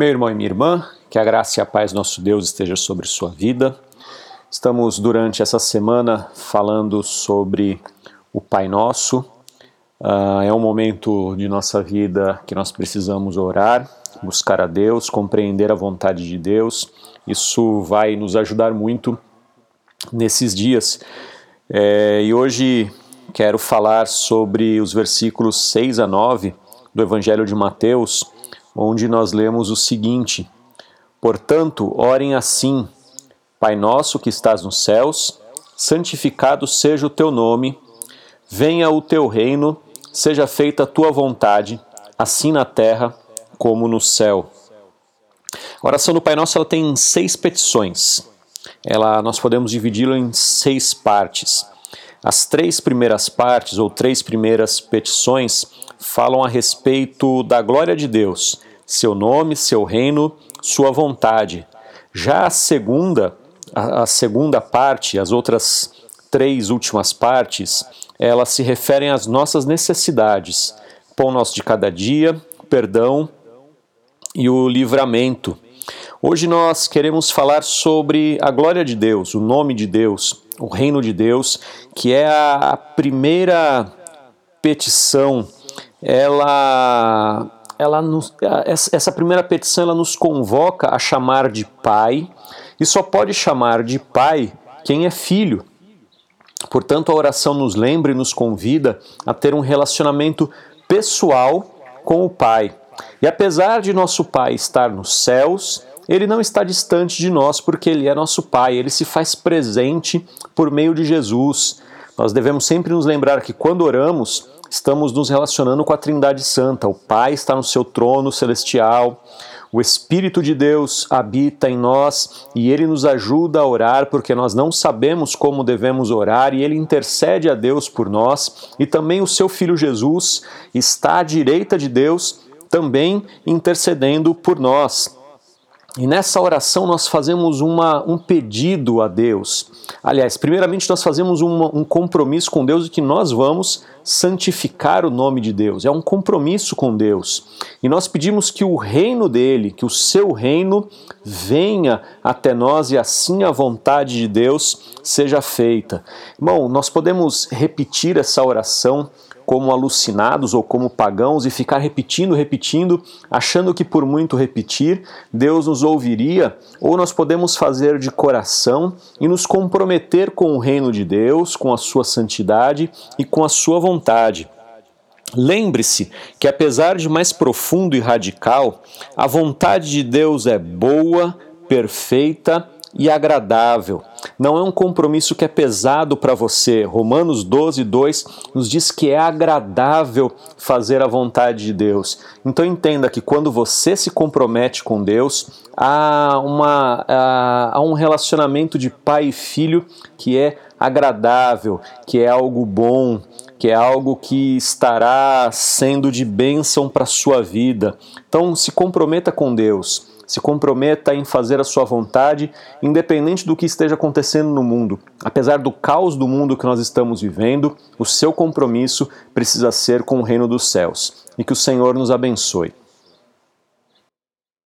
Meu irmão e minha irmã, que a graça e a paz nosso Deus esteja sobre sua vida. Estamos durante essa semana falando sobre o Pai Nosso. Uh, é um momento de nossa vida que nós precisamos orar, buscar a Deus, compreender a vontade de Deus. Isso vai nos ajudar muito nesses dias. É, e hoje quero falar sobre os versículos 6 a 9 do Evangelho de Mateus, onde nós lemos o seguinte: Portanto, orem assim Pai nosso que estás nos céus, santificado seja o teu nome, venha o teu reino, seja feita a tua vontade, assim na terra como no céu. A oração do Pai Nosso ela tem seis petições. Ela, nós podemos dividi-la em seis partes. As três primeiras partes, ou três primeiras petições, falam a respeito da glória de Deus, seu nome, seu reino, sua vontade. Já a segunda a, segunda parte, as outras três últimas partes, elas se referem às nossas necessidades, pão nosso de cada dia, perdão e o livramento. Hoje nós queremos falar sobre a glória de Deus, o nome de Deus, o reino de Deus, que é a primeira petição. Ela, ela nos, essa primeira petição ela nos convoca a chamar de Pai e só pode chamar de pai quem é filho. Portanto, a oração nos lembra e nos convida a ter um relacionamento pessoal com o Pai. E apesar de nosso Pai estar nos céus, ele não está distante de nós porque ele é nosso Pai, ele se faz presente por meio de Jesus. Nós devemos sempre nos lembrar que quando oramos, estamos nos relacionando com a Trindade Santa. O Pai está no seu trono celestial, o Espírito de Deus habita em nós e ele nos ajuda a orar porque nós não sabemos como devemos orar e ele intercede a Deus por nós. E também o seu filho Jesus está à direita de Deus, também intercedendo por nós. E nessa oração nós fazemos uma, um pedido a Deus. Aliás, primeiramente nós fazemos uma, um compromisso com Deus de que nós vamos santificar o nome de Deus. É um compromisso com Deus. E nós pedimos que o reino dele, que o seu reino venha até nós e assim a vontade de Deus seja feita. Irmão, nós podemos repetir essa oração como alucinados ou como pagãos e ficar repetindo, repetindo, achando que por muito repetir Deus nos ouviria, ou nós podemos fazer de coração e nos comprometer com o reino de Deus, com a sua santidade e com a sua vontade. Lembre-se que, apesar de mais profundo e radical, a vontade de Deus é boa, perfeita e agradável. Não é um compromisso que é pesado para você. Romanos 12, 2 nos diz que é agradável fazer a vontade de Deus. Então entenda que quando você se compromete com Deus, há, uma, há um relacionamento de pai e filho que é agradável, que é algo bom, que é algo que estará sendo de bênção para sua vida. Então se comprometa com Deus se comprometa em fazer a sua vontade, independente do que esteja acontecendo no mundo. Apesar do caos do mundo que nós estamos vivendo, o seu compromisso precisa ser com o reino dos céus. E que o Senhor nos abençoe.